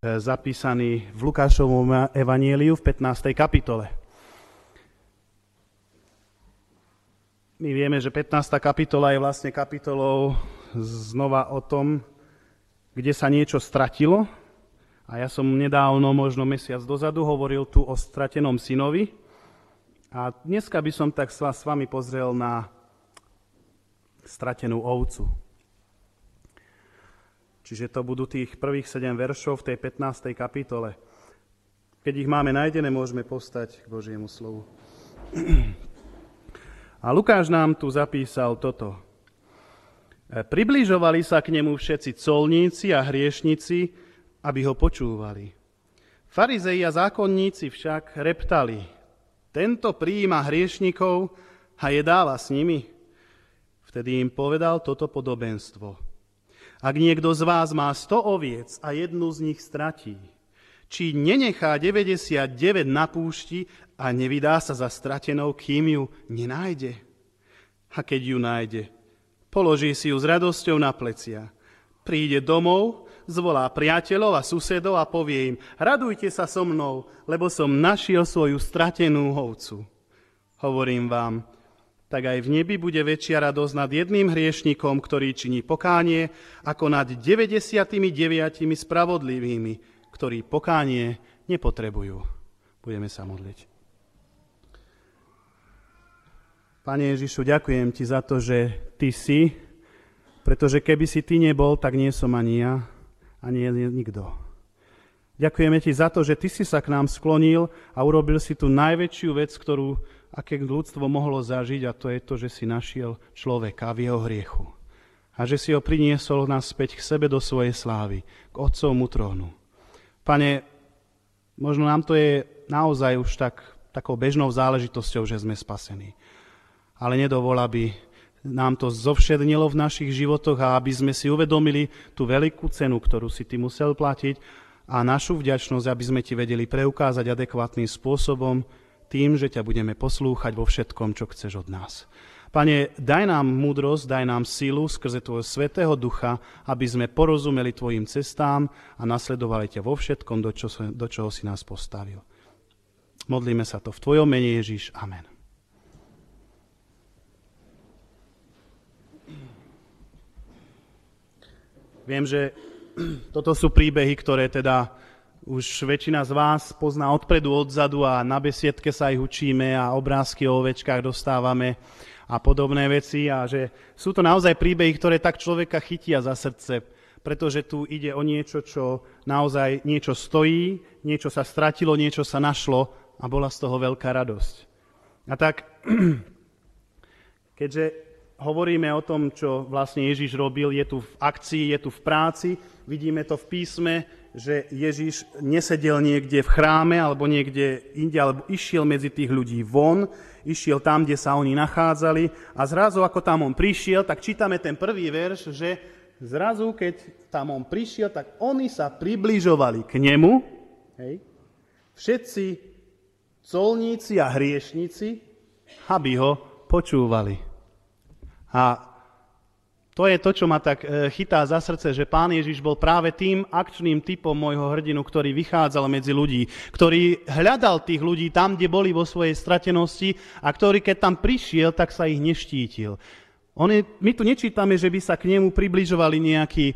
zapísaný v Lukášovom evanieliu v 15. kapitole. My vieme, že 15. kapitola je vlastne kapitolou znova o tom, kde sa niečo stratilo. A ja som nedávno, možno mesiac dozadu, hovoril tu o stratenom synovi. A dneska by som tak s vami pozrel na stratenú ovcu. Čiže to budú tých prvých 7 veršov v tej 15. kapitole. Keď ich máme nájdené, môžeme postať k Božiemu slovu. A Lukáš nám tu zapísal toto. E, približovali sa k nemu všetci colníci a hriešnici, aby ho počúvali. Farizei a zákonníci však reptali. Tento prijíma hriešnikov a jedáva s nimi. Vtedy im povedal toto podobenstvo. Ak niekto z vás má sto oviec a jednu z nich stratí, či nenechá 99 na púšti a nevydá sa za stratenou, kým ju nenájde. A keď ju nájde, položí si ju s radosťou na plecia. Príde domov, zvolá priateľov a susedov a povie im, radujte sa so mnou, lebo som našiel svoju stratenú hovcu. Hovorím vám, tak aj v nebi bude väčšia radosť nad jedným hriešnikom, ktorý činí pokánie, ako nad 99 spravodlivými, ktorí pokánie nepotrebujú. Budeme sa modliť. Pane Ježišu, ďakujem Ti za to, že Ty si, pretože keby si Ty nebol, tak nie som ani ja, ani nikto. Ďakujeme Ti za to, že Ty si sa k nám sklonil a urobil si tú najväčšiu vec, ktorú aké ľudstvo mohlo zažiť a to je to, že si našiel človeka v jeho hriechu. A že si ho priniesol naspäť k sebe do svojej slávy, k Otcovmu trónu. Pane, možno nám to je naozaj už tak, takou bežnou záležitosťou, že sme spasení. Ale nedovol, aby nám to zovšednilo v našich životoch a aby sme si uvedomili tú veľkú cenu, ktorú si ty musel platiť a našu vďačnosť, aby sme ti vedeli preukázať adekvátnym spôsobom tým, že ťa budeme poslúchať vo všetkom, čo chceš od nás. Pane, daj nám múdrosť, daj nám sílu skrze Tvojho Svetého Ducha, aby sme porozumeli Tvojim cestám a nasledovali ťa vo všetkom, do, čo, do čoho si nás postavil. Modlíme sa to v Tvojom mene Ježiš. Amen. Viem, že toto sú príbehy, ktoré teda už väčšina z vás pozná odpredu, odzadu a na besiedke sa ich učíme a obrázky o ovečkách dostávame a podobné veci a že sú to naozaj príbehy, ktoré tak človeka chytia za srdce, pretože tu ide o niečo, čo naozaj niečo stojí, niečo sa stratilo, niečo sa našlo a bola z toho veľká radosť. A tak, keďže hovoríme o tom, čo vlastne Ježiš robil, je tu v akcii, je tu v práci, vidíme to v písme, že Ježiš nesedel niekde v chráme alebo niekde inde, alebo išiel medzi tých ľudí von, išiel tam, kde sa oni nachádzali a zrazu, ako tam on prišiel, tak čítame ten prvý verš, že zrazu, keď tam on prišiel, tak oni sa približovali k nemu, hej, všetci colníci a hriešnici, aby ho počúvali. A to je to, čo ma tak e, chytá za srdce, že pán Ježiš bol práve tým akčným typom môjho hrdinu, ktorý vychádzal medzi ľudí, ktorý hľadal tých ľudí tam, kde boli vo svojej stratenosti a ktorý, keď tam prišiel, tak sa ich neštítil. On je, my tu nečítame, že by sa k nemu približovali nejakí e,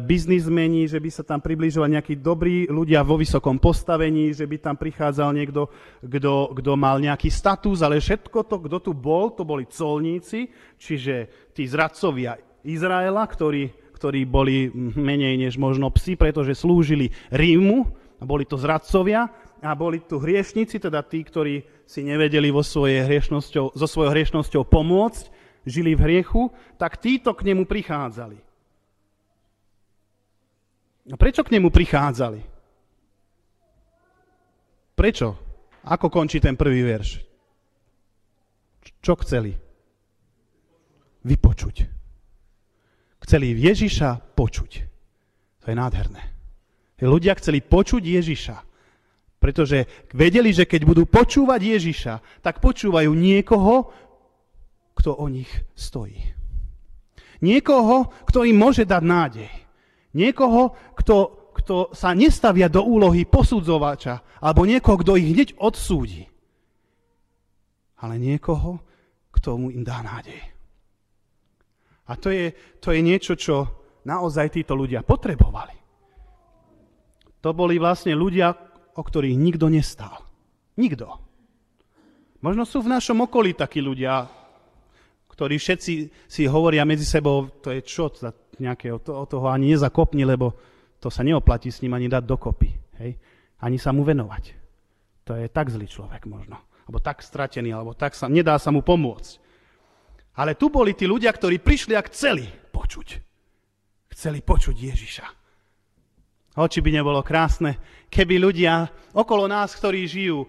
biznismeni, že by sa tam približovali nejakí dobrí ľudia vo vysokom postavení, že by tam prichádzal niekto, kto, mal nejaký status, ale všetko to, kto tu bol, to boli colníci, čiže tí zradcovia Izraela, ktorí, ktorí boli menej než možno psi, pretože slúžili Rímu, boli to zradcovia, a boli tu hriešnici, teda tí, ktorí si nevedeli vo svojej hriešnosťou, so svojou hriešnosťou pomôcť, žili v hriechu, tak títo k nemu prichádzali. A prečo k nemu prichádzali? Prečo? Ako končí ten prvý verš? Čo chceli? Vypočuť. Chceli Ježiša počuť. To je nádherné. Ľudia chceli počuť Ježiša, pretože vedeli, že keď budú počúvať Ježiša, tak počúvajú niekoho, kto o nich stojí. Niekoho, kto im môže dať nádej. Niekoho, kto kto sa nestavia do úlohy posudzovača alebo niekoho, kto ich hneď odsúdi. Ale niekoho, kto mu im dá nádej. A to je, to je niečo, čo naozaj títo ľudia potrebovali. To boli vlastne ľudia, o ktorých nikto nestál. Nikto. Možno sú v našom okolí takí ľudia, ktorí všetci si hovoria medzi sebou, to je čo, nejakého, to, o toho ani nezakopni, lebo to sa neoplatí s ním ani dať dokopy. Hej? Ani sa mu venovať. To je tak zlý človek možno. Alebo tak stratený, alebo tak sa, nedá sa mu pomôcť. Ale tu boli tí ľudia, ktorí prišli a chceli počuť. Chceli počuť Ježiša. Oči by nebolo krásne, keby ľudia okolo nás, ktorí žijú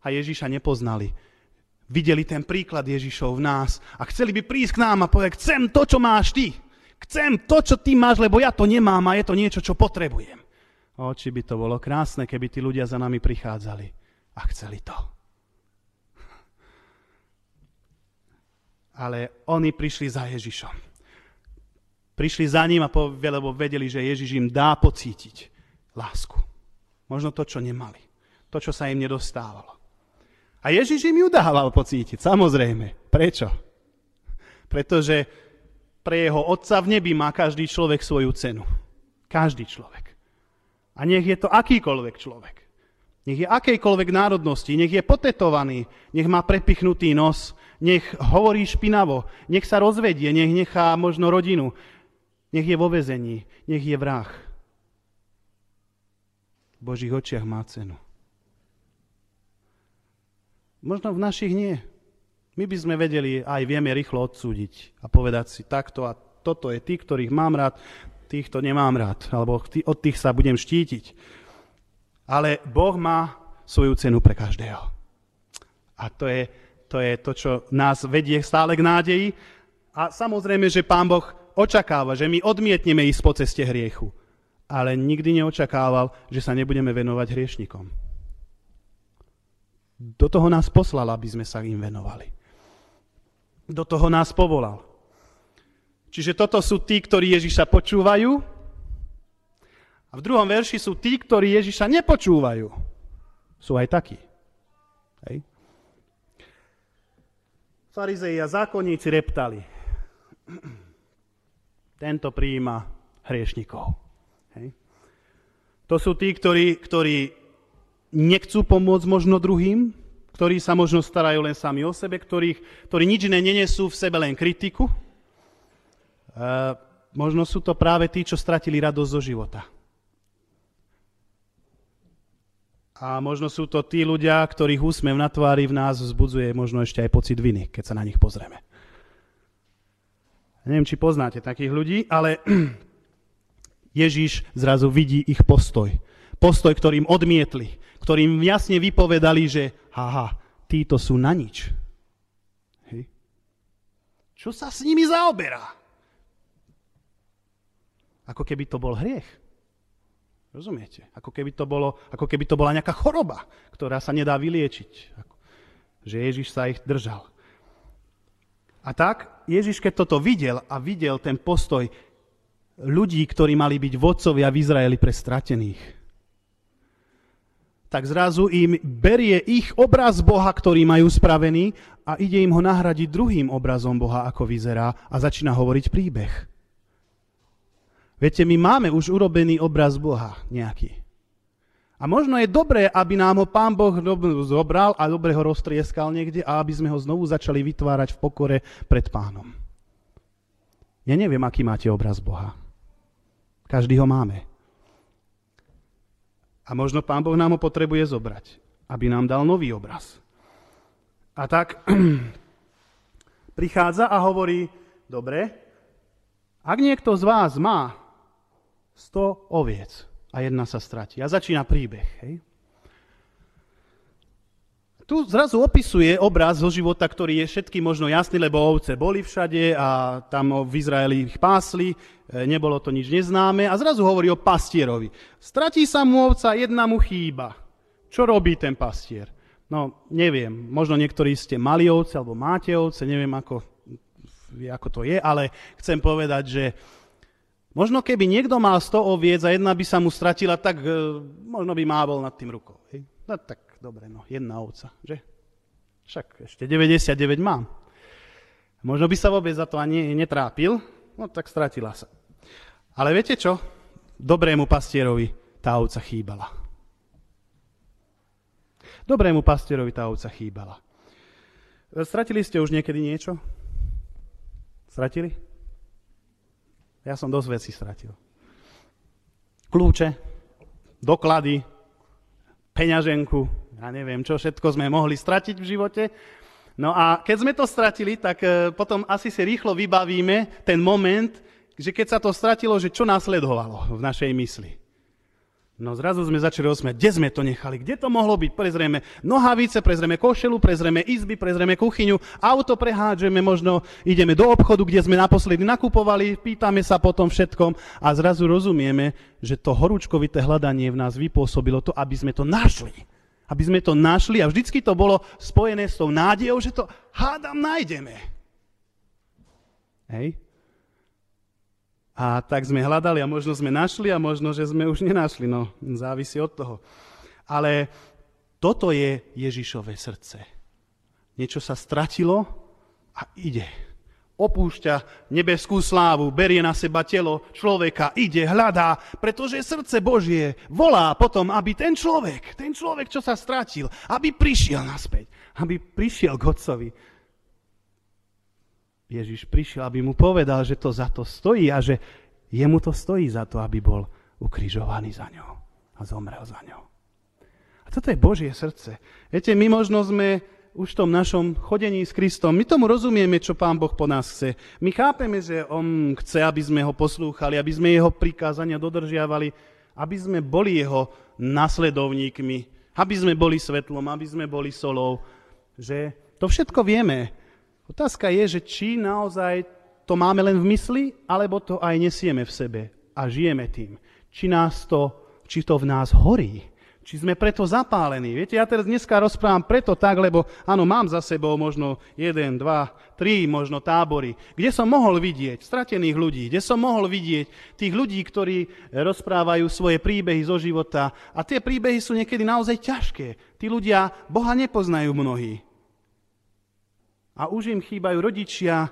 a Ježiša nepoznali, videli ten príklad Ježišov v nás a chceli by prísť k nám a povedať, chcem to, čo máš ty. Chcem to, čo ty máš, lebo ja to nemám a je to niečo, čo potrebujem. Oči by to bolo krásne, keby tí ľudia za nami prichádzali a chceli to. Ale oni prišli za Ježišom. Prišli za ním a povie, lebo vedeli, že Ježiš im dá pocítiť lásku. Možno to, čo nemali. To, čo sa im nedostávalo. A Ježiš im ju dával pocítiť, samozrejme. Prečo? Pretože pre jeho otca v nebi má každý človek svoju cenu. Každý človek. A nech je to akýkoľvek človek. Nech je akejkoľvek národnosti, nech je potetovaný, nech má prepichnutý nos, nech hovorí špinavo, nech sa rozvedie, nech nechá možno rodinu, nech je vo vezení, nech je vrah. V Božích očiach má cenu. Možno v našich nie. My by sme vedeli, aj vieme rýchlo odsúdiť a povedať si takto a toto je tí, ktorých mám rád, týchto nemám rád, alebo od tých sa budem štítiť. Ale Boh má svoju cenu pre každého. A to je, to je to, čo nás vedie stále k nádeji. A samozrejme, že Pán Boh očakáva, že my odmietneme ísť po ceste hriechu. Ale nikdy neočakával, že sa nebudeme venovať hriešnikom. Do toho nás poslal, aby sme sa im venovali. Do toho nás povolal. Čiže toto sú tí, ktorí Ježiša počúvajú. A v druhom verši sú tí, ktorí Ježiša nepočúvajú. Sú aj takí. Hej. Farizei a zákonníci reptali. Tento prijíma hriešnikov. Hej. To sú tí, ktorí, ktorí nechcú pomôcť možno druhým, ktorí sa možno starajú len sami o sebe, ktorých, ktorí nič iné nenesú v sebe len kritiku. E, možno sú to práve tí, čo stratili radosť zo života. A možno sú to tí ľudia, ktorých úsmev na tvári v nás vzbudzuje možno ešte aj pocit viny, keď sa na nich pozrieme. Neviem, či poznáte takých ľudí, ale Ježíš zrazu vidí ich postoj. Postoj, ktorým odmietli ktorým jasne vypovedali, že haha, títo sú na nič. Hej. Čo sa s nimi zaoberá? Ako keby to bol hriech. Rozumiete? Ako keby to, bolo, ako keby to bola nejaká choroba, ktorá sa nedá vyliečiť. Že Ježiš sa ich držal. A tak Ježiš, keď toto videl a videl ten postoj ľudí, ktorí mali byť vodcovia v Izraeli pre stratených, tak zrazu im berie ich obraz Boha, ktorý majú spravený a ide im ho nahradiť druhým obrazom Boha, ako vyzerá a začína hovoriť príbeh. Viete, my máme už urobený obraz Boha nejaký. A možno je dobré, aby nám ho Pán Boh zobral a dobre ho roztrieskal niekde a aby sme ho znovu začali vytvárať v pokore pred Pánom. Ja neviem, aký máte obraz Boha. Každý ho máme. A možno Pán Boh nám ho potrebuje zobrať, aby nám dal nový obraz. A tak prichádza a hovorí, dobre, ak niekto z vás má 100 oviec a jedna sa stratí. A začína príbeh. Hej? tu zrazu opisuje obraz zo života, ktorý je všetky možno jasný, lebo ovce boli všade a tam v Izraeli ich pásli, e, nebolo to nič neznáme a zrazu hovorí o pastierovi. Stratí sa mu ovca, jedna mu chýba. Čo robí ten pastier? No, neviem, možno niektorí ste mali ovce alebo máte ovce, neviem ako, ako to je, ale chcem povedať, že Možno keby niekto mal 100 oviec a jedna by sa mu stratila, tak e, možno by mávol nad tým rukou. Hej? No tak dobre, no, jedna ovca, že? Však ešte 99 mám. Možno by sa vôbec za to ani netrápil, no tak stratila sa. Ale viete čo? Dobrému pastierovi tá ovca chýbala. Dobrému pastierovi tá ovca chýbala. Stratili ste už niekedy niečo? Stratili? Ja som dosť vecí stratil. Kľúče, doklady, peňaženku, ja neviem, čo všetko sme mohli stratiť v živote. No a keď sme to stratili, tak e, potom asi si rýchlo vybavíme ten moment, že keď sa to stratilo, že čo následovalo v našej mysli. No zrazu sme začali rozmieť, kde sme to nechali, kde to mohlo byť. Prezrieme nohavice, prezrieme košelu, prezrieme izby, prezrieme kuchyňu, auto prehádžeme, možno ideme do obchodu, kde sme naposledy nakupovali, pýtame sa po tom všetkom a zrazu rozumieme, že to horúčkovité hľadanie v nás vypôsobilo to, aby sme to našli. Aby sme to našli a vždycky to bolo spojené s tou nádejou, že to hádam nájdeme. Hej? A tak sme hľadali a možno sme našli a možno, že sme už nenašli. No, závisí od toho. Ale toto je Ježišové srdce. Niečo sa stratilo a ide. Opúšťa nebeskú slávu, berie na seba telo človeka, ide, hľadá, pretože srdce Božie volá potom, aby ten človek, ten človek, čo sa stratil, aby prišiel naspäť, aby prišiel k Otcovi, Ježiš prišiel, aby mu povedal, že to za to stojí a že jemu to stojí za to, aby bol ukrižovaný za ňou a zomrel za ňou. A toto je Božie srdce. Viete, my možno sme už v tom našom chodení s Kristom, my tomu rozumieme, čo Pán Boh po nás chce. My chápeme, že On chce, aby sme ho poslúchali, aby sme jeho prikázania dodržiavali, aby sme boli jeho nasledovníkmi, aby sme boli svetlom, aby sme boli solou. Že to všetko vieme, Otázka je, že či naozaj to máme len v mysli, alebo to aj nesieme v sebe a žijeme tým. Či, nás to, či to v nás horí. Či sme preto zapálení. Viete, ja teraz dneska rozprávam preto tak, lebo áno, mám za sebou možno jeden, dva, tri možno tábory, kde som mohol vidieť stratených ľudí, kde som mohol vidieť tých ľudí, ktorí rozprávajú svoje príbehy zo života. A tie príbehy sú niekedy naozaj ťažké. Tí ľudia Boha nepoznajú mnohí a už im chýbajú rodičia,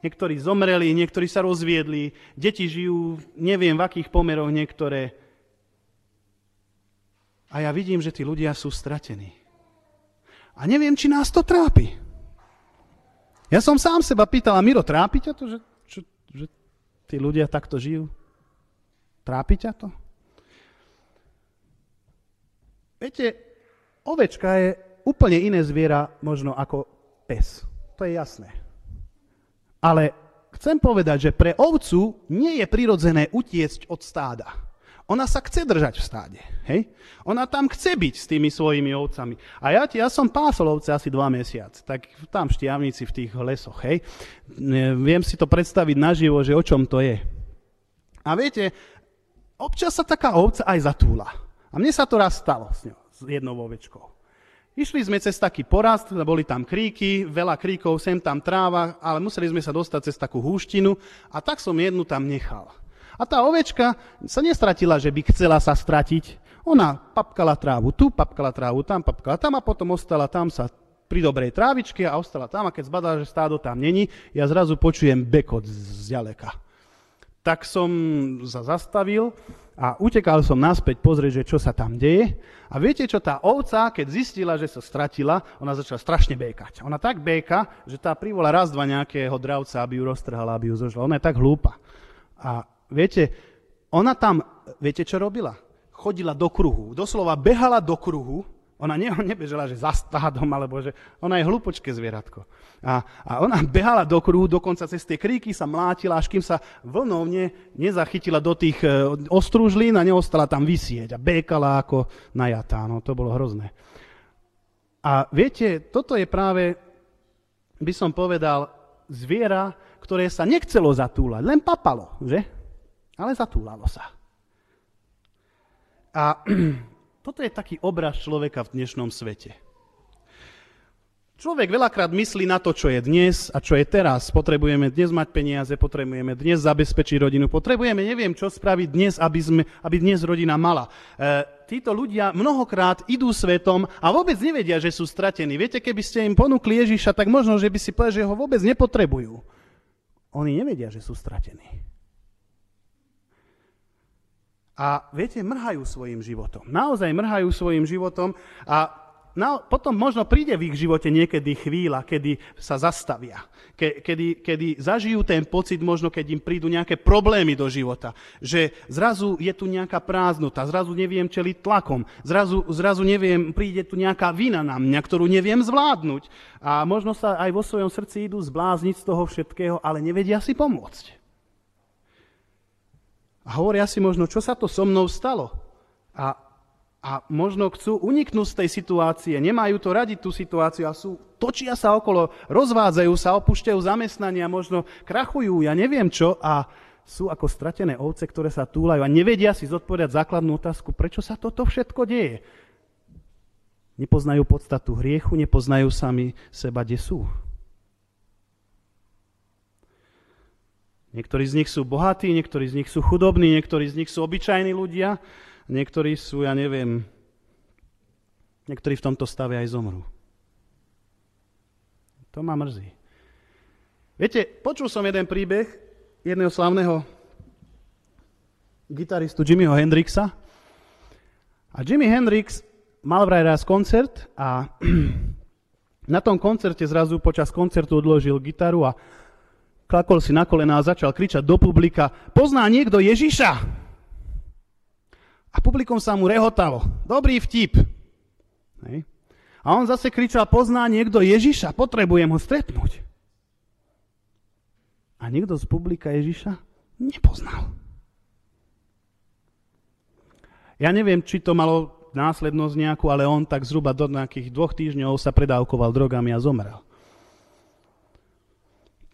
niektorí zomreli, niektorí sa rozviedli, deti žijú, neviem v akých pomeroch niektoré. A ja vidím, že tí ľudia sú stratení. A neviem, či nás to trápi. Ja som sám seba pýtal, a Miro, trápi ťa to, že, že, že tí ľudia takto žijú? Trápi ťa to? Viete, ovečka je úplne iné zviera možno ako pes. To je jasné. Ale chcem povedať, že pre ovcu nie je prirodzené utiecť od stáda. Ona sa chce držať v stáde. Hej? Ona tam chce byť s tými svojimi ovcami. A ja, ja som pásol ovce asi dva mesiac, tak tam štiavnici v tých lesoch. Hej? Viem si to predstaviť naživo, že o čom to je. A viete, občas sa taká ovca aj zatúla. A mne sa to raz stalo s, ňou, s jednou ovečkou. Išli sme cez taký porast, boli tam kríky, veľa kríkov, sem tam tráva, ale museli sme sa dostať cez takú húštinu a tak som jednu tam nechal. A tá ovečka sa nestratila, že by chcela sa stratiť. Ona papkala trávu tu, papkala trávu tam, papkala tam a potom ostala tam sa pri dobrej trávičke a ostala tam a keď zbadala, že stádo tam není, ja zrazu počujem bekot z ďaleka. Tak som sa zastavil a utekal som naspäť pozrieť, že čo sa tam deje. A viete čo, tá ovca, keď zistila, že sa stratila, ona začala strašne békať. Ona tak béka, že tá privola raz, dva nejakého dravca, aby ju roztrhala, aby ju zožila. Ona je tak hlúpa. A viete, ona tam, viete čo robila? Chodila do kruhu. Doslova behala do kruhu ona ne, nebežala, že za stádom, alebo že ona je hlupočké zvieratko. A, a ona behala do kruhu, dokonca cez tie kríky sa mlátila, až kým sa vlnovne nezachytila do tých e, ostrúžlín a neostala tam vysieť a békala ako najatá. No, to bolo hrozné. A viete, toto je práve, by som povedal, zviera, ktoré sa nechcelo zatúlať, len papalo, že? Ale zatúlalo sa. A toto je taký obraz človeka v dnešnom svete. Človek veľakrát myslí na to, čo je dnes a čo je teraz. Potrebujeme dnes mať peniaze, potrebujeme dnes zabezpečiť rodinu, potrebujeme neviem čo spraviť dnes, aby, sme, aby dnes rodina mala. E, títo ľudia mnohokrát idú svetom a vôbec nevedia, že sú stratení. Viete, keby ste im ponúkli Ježiša, tak možno, že by si povedali, že ho vôbec nepotrebujú. Oni nevedia, že sú stratení. A viete, mrhajú svojim životom. Naozaj mrhajú svojim životom a no, potom možno príde v ich živote niekedy chvíľa, kedy sa zastavia. Ke, kedy, kedy zažijú ten pocit, možno keď im prídu nejaké problémy do života. Že zrazu je tu nejaká prázdnota, zrazu neviem čeliť tlakom, zrazu, zrazu neviem, príde tu nejaká vina na mňa, ktorú neviem zvládnuť. A možno sa aj vo svojom srdci idú zblázniť z toho všetkého, ale nevedia si pomôcť. A hovoria si možno, čo sa to so mnou stalo. A a možno chcú uniknúť z tej situácie, nemajú to radi tú situáciu a sú, točia sa okolo, rozvádzajú sa, opúšťajú zamestnania, možno krachujú, ja neviem čo a sú ako stratené ovce, ktoré sa túlajú a nevedia si zodpovedať základnú otázku, prečo sa toto všetko deje. Nepoznajú podstatu hriechu, nepoznajú sami seba, kde sú. Niektorí z nich sú bohatí, niektorí z nich sú chudobní, niektorí z nich sú obyčajní ľudia, Niektorí sú, ja neviem, niektorí v tomto stave aj zomrú. To ma mrzí. Viete, počul som jeden príbeh jedného slavného gitaristu Jimmyho Hendrixa. A Jimi Hendrix mal vraj raz koncert a na tom koncerte zrazu počas koncertu odložil gitaru a klakol si na kolena a začal kričať do publika, pozná niekto Ježiša? A publikum sa mu rehotalo. Dobrý vtip. Hej. A on zase kričal, pozná niekto Ježiša, potrebujem ho stretnúť. A niekto z publika Ježiša nepoznal. Ja neviem, či to malo následnosť nejakú, ale on tak zhruba do nejakých dvoch týždňov sa predávkoval drogami a zomrel.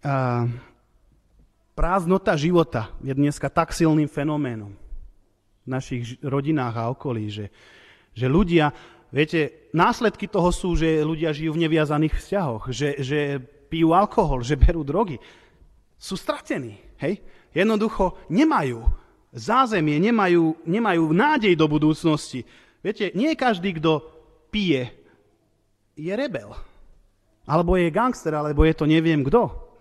A prázdnota života je dneska tak silným fenoménom v našich rodinách a okolí, že, že ľudia, viete, následky toho sú, že ľudia žijú v neviazaných vzťahoch, že, že pijú alkohol, že berú drogy. Sú stratení, hej? Jednoducho nemajú zázemie, nemajú, nemajú nádej do budúcnosti. Viete, nie každý, kto pije, je rebel. Alebo je gangster, alebo je to neviem kto.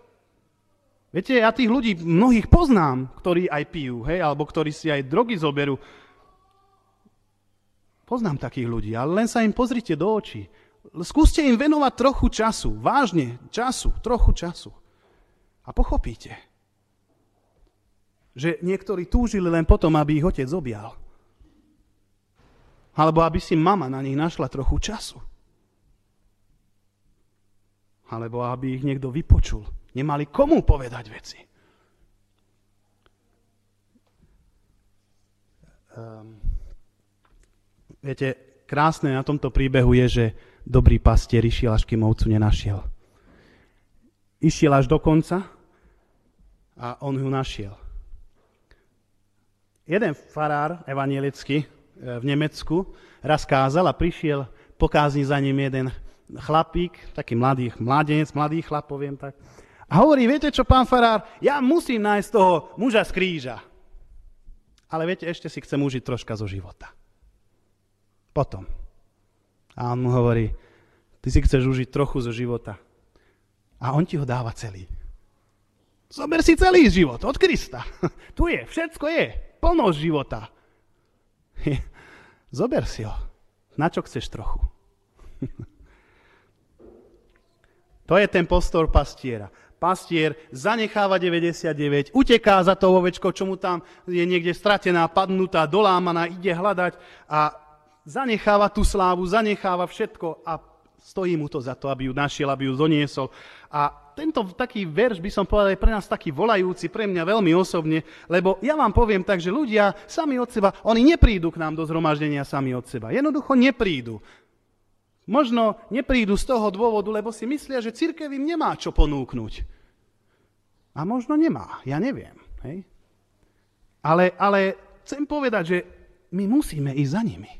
Viete, ja tých ľudí mnohých poznám, ktorí aj pijú, hej, alebo ktorí si aj drogy zoberú. Poznám takých ľudí, ale len sa im pozrite do očí. Skúste im venovať trochu času, vážne, času, trochu času. A pochopíte, že niektorí túžili len potom, aby ich otec objal. Alebo aby si mama na nich našla trochu času. Alebo aby ich niekto vypočul Nemali komu povedať veci. Um, viete, krásne na tomto príbehu je, že dobrý pastier išiel, až kým ovcu nenašiel. Išiel až do konca a on ju našiel. Jeden farár evanielický e, v Nemecku raz kázal a prišiel pokázni za ním jeden chlapík, taký mladý, mladenec, mladý chlap, poviem tak. A hovorí, viete čo, pán farár, ja musím nájsť toho muža z kríža. Ale viete, ešte si chcem užiť troška zo života. Potom. A on mu hovorí, ty si chceš užiť trochu zo života. A on ti ho dáva celý. Zober si celý život od Krista. Tu je, všetko je. Plnosť života. Zober si ho. Na čo chceš trochu? To je ten postor pastiera pastier zanecháva 99, uteká za tou ovečkou, čo mu tam je niekde stratená, padnutá, dolámaná, ide hľadať a zanecháva tú slávu, zanecháva všetko a stojí mu to za to, aby ju našiel, aby ju doniesol. A tento taký verš by som povedal je pre nás taký volajúci, pre mňa veľmi osobne, lebo ja vám poviem tak, že ľudia sami od seba, oni neprídu k nám do zhromaždenia sami od seba. Jednoducho neprídu. Možno neprídu z toho dôvodu, lebo si myslia, že církev im nemá čo ponúknuť. A možno nemá, ja neviem. Hej? Ale, ale chcem povedať, že my musíme ísť za nimi.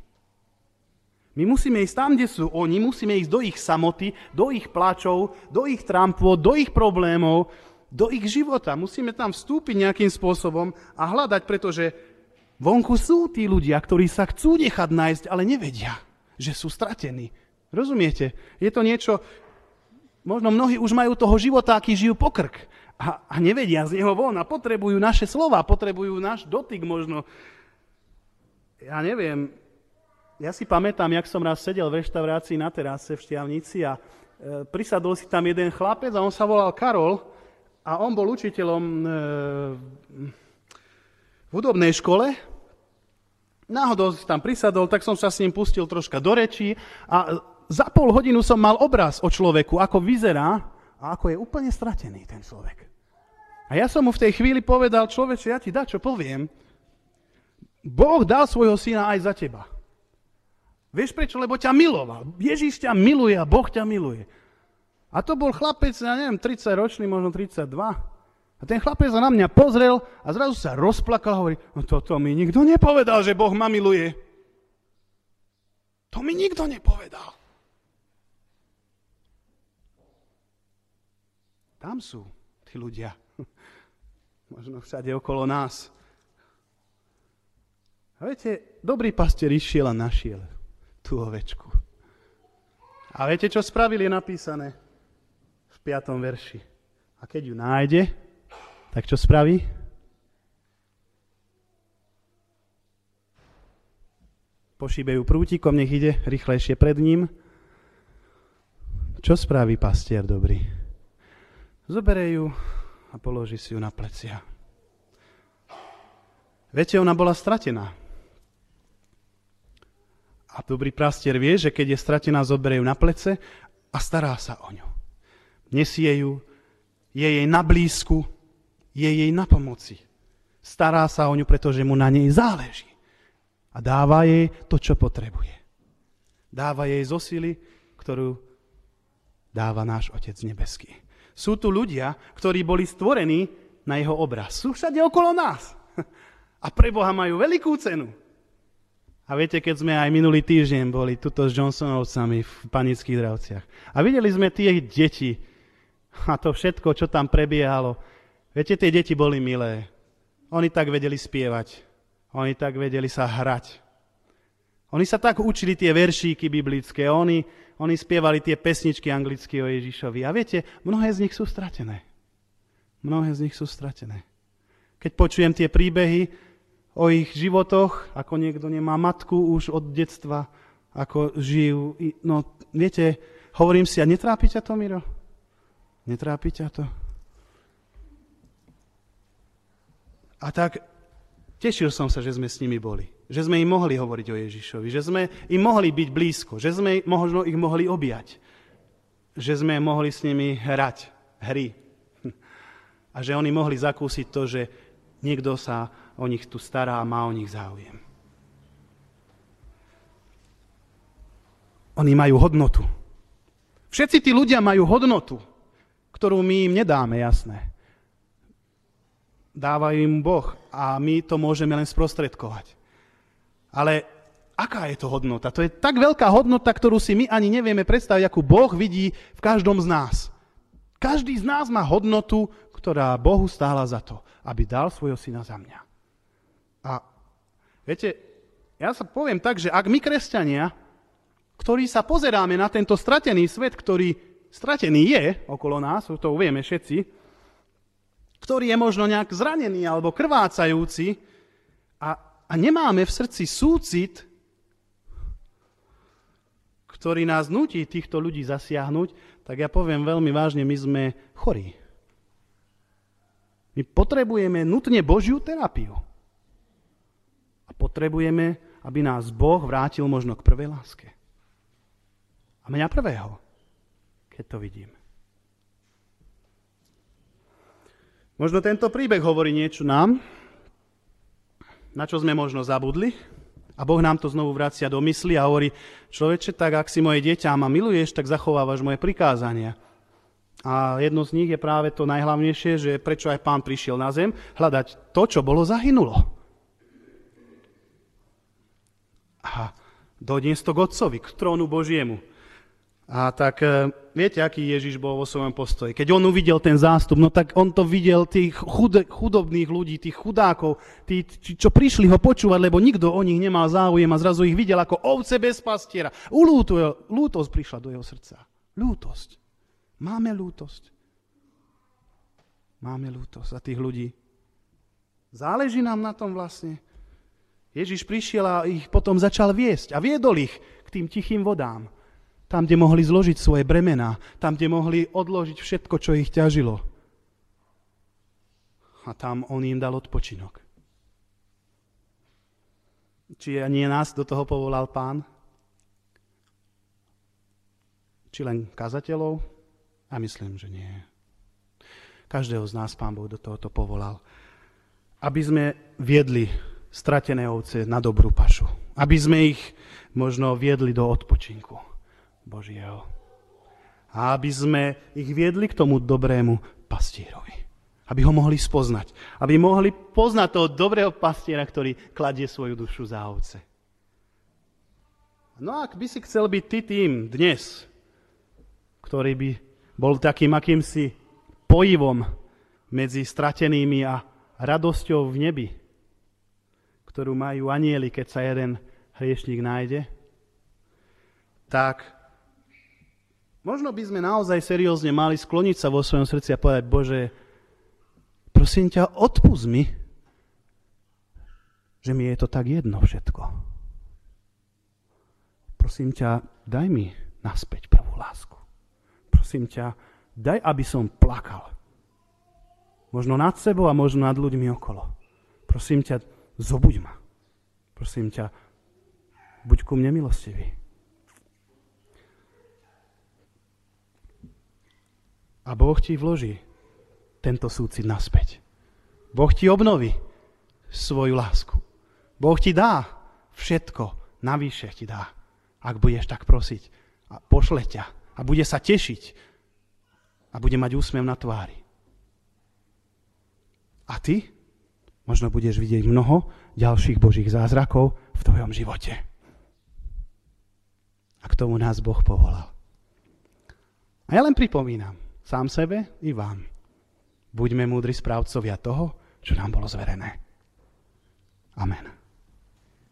My musíme ísť tam, kde sú oni, musíme ísť do ich samoty, do ich plačov, do ich trampov, do ich problémov, do ich života. Musíme tam vstúpiť nejakým spôsobom a hľadať, pretože vonku sú tí ľudia, ktorí sa chcú nechať nájsť, ale nevedia, že sú stratení. Rozumiete? Je to niečo, možno mnohí už majú toho života, aký žijú pokrk a, a nevedia z neho von a potrebujú naše slova, potrebujú náš dotyk možno. Ja neviem, ja si pamätám, jak som raz sedel v reštaurácii na terase v Štiavnici a e, prisadol si tam jeden chlapec a on sa volal Karol a on bol učiteľom e, v hudobnej škole. Náhodou si tam prisadol, tak som sa s ním pustil troška do rečí a za pol hodinu som mal obraz o človeku, ako vyzerá a ako je úplne stratený ten človek. A ja som mu v tej chvíli povedal, človeče, ja ti dá, čo poviem. Boh dal svojho syna aj za teba. Vieš prečo? Lebo ťa miloval. Ježíš ťa miluje a Boh ťa miluje. A to bol chlapec, ja neviem, 30 ročný, možno 32. A ten chlapec sa na mňa pozrel a zrazu sa rozplakal a hovorí, no toto mi nikto nepovedal, že Boh ma miluje. To mi nikto nepovedal. Tam sú tí ľudia. Možno všade okolo nás. A viete, dobrý pastier išiel a našiel tú ovečku. A viete, čo spravili, je napísané v 5. verši. A keď ju nájde, tak čo spraví? Pošíbe ju prútikom, nech ide rýchlejšie pred ním. Čo spraví pastier dobrý? Zoberie ju a položí si ju na plecia. Viete, ona bola stratená. A dobrý prastier vie, že keď je stratená, zoberie ju na plece a stará sa o ňu. Nesie ju, je jej na blízku, je jej na pomoci. Stará sa o ňu, pretože mu na nej záleží. A dáva jej to, čo potrebuje. Dáva jej zo sily, ktorú dáva náš Otec nebeský. Sú tu ľudia, ktorí boli stvorení na jeho obraz. Sú všade okolo nás. A pre Boha majú veľkú cenu. A viete, keď sme aj minulý týždeň boli tuto s Johnsonovcami v panických dravciach. A videli sme tie deti a to všetko, čo tam prebiehalo. Viete, tie deti boli milé. Oni tak vedeli spievať. Oni tak vedeli sa hrať. Oni sa tak učili tie veršíky biblické. Oni, oni spievali tie pesničky anglicky o Ježišovi. A viete, mnohé z nich sú stratené. Mnohé z nich sú stratené. Keď počujem tie príbehy, o ich životoch, ako niekto nemá matku už od detstva, ako žijú. No, viete, hovorím si, a netrápi ťa to, Miro? Netrápi ťa to? A tak tešil som sa, že sme s nimi boli. Že sme im mohli hovoriť o Ježišovi. Že sme im mohli byť blízko. Že sme možno ich mohli objať. Že sme mohli s nimi hrať hry. A že oni mohli zakúsiť to, že niekto sa o nich tu stará a má o nich záujem. Oni majú hodnotu. Všetci tí ľudia majú hodnotu, ktorú my im nedáme, jasné. Dávajú im Boh a my to môžeme len sprostredkovať. Ale aká je to hodnota? To je tak veľká hodnota, ktorú si my ani nevieme predstaviť, akú Boh vidí v každom z nás. Každý z nás má hodnotu, ktorá Bohu stála za to, aby dal svojho syna za mňa. A viete, ja sa poviem tak, že ak my kresťania, ktorí sa pozeráme na tento stratený svet, ktorý stratený je okolo nás, to vieme všetci, ktorý je možno nejak zranený alebo krvácajúci a, a nemáme v srdci súcit, ktorý nás nutí týchto ľudí zasiahnuť, tak ja poviem veľmi vážne, my sme chorí. My potrebujeme nutne Božiu terapiu. A potrebujeme, aby nás Boh vrátil možno k prvej láske. A mňa prvého, keď to vidím. Možno tento príbeh hovorí niečo nám, na čo sme možno zabudli, a Boh nám to znovu vracia do mysli a hovorí, človeče, tak ak si moje dieťa ma miluješ, tak zachovávaš moje prikázania. A jedno z nich je práve to najhlavnejšie, že prečo aj pán prišiel na zem, hľadať to, čo bolo zahynulo. A Doniesť to k Otcovi, k trónu Božiemu. A tak e, viete, aký Ježiš bol vo svojom postoji. Keď on uvidel ten zástup, no tak on to videl tých chud, chudobných ľudí, tých chudákov, tí, čo prišli ho počúvať, lebo nikto o nich nemal záujem a zrazu ich videl ako ovce bez pastiera. Ulúto, lútosť prišla do jeho srdca. Lútosť. Máme lútosť. Máme lútosť za tých ľudí. Záleží nám na tom vlastne. Ježiš prišiel a ich potom začal viesť a viedol ich k tým tichým vodám tam, kde mohli zložiť svoje bremená, tam, kde mohli odložiť všetko, čo ich ťažilo. A tam on im dal odpočinok. Či nie nás do toho povolal pán? Či len kazateľov? A myslím, že nie. Každého z nás pán Boh do tohoto povolal. Aby sme viedli stratené ovce na dobrú pašu. Aby sme ich možno viedli do odpočinku. Božieho. A aby sme ich viedli k tomu dobrému pastierovi. Aby ho mohli spoznať. Aby mohli poznať toho dobrého pastiera, ktorý kladie svoju dušu za ovce. No ak by si chcel byť ty tým dnes, ktorý by bol takým akýmsi pojivom medzi stratenými a radosťou v nebi, ktorú majú anieli, keď sa jeden hriešník nájde, tak Možno by sme naozaj seriózne mali skloniť sa vo svojom srdci a povedať, Bože, prosím ťa, odpust mi, že mi je to tak jedno všetko. Prosím ťa, daj mi naspäť prvú lásku. Prosím ťa, daj, aby som plakal. Možno nad sebou a možno nad ľuďmi okolo. Prosím ťa, zobuď ma. Prosím ťa, buď ku mne milostivý. A Boh ti vloží tento súcit naspäť. Boh ti obnoví svoju lásku. Boh ti dá všetko, navyše ti dá, ak budeš tak prosiť. A pošle ťa a bude sa tešiť a bude mať úsmev na tvári. A ty možno budeš vidieť mnoho ďalších Božích zázrakov v tvojom živote. A k tomu nás Boh povolal. A ja len pripomínam, sám sebe i vám. Buďme múdri správcovia toho, čo nám bolo zverené. Amen.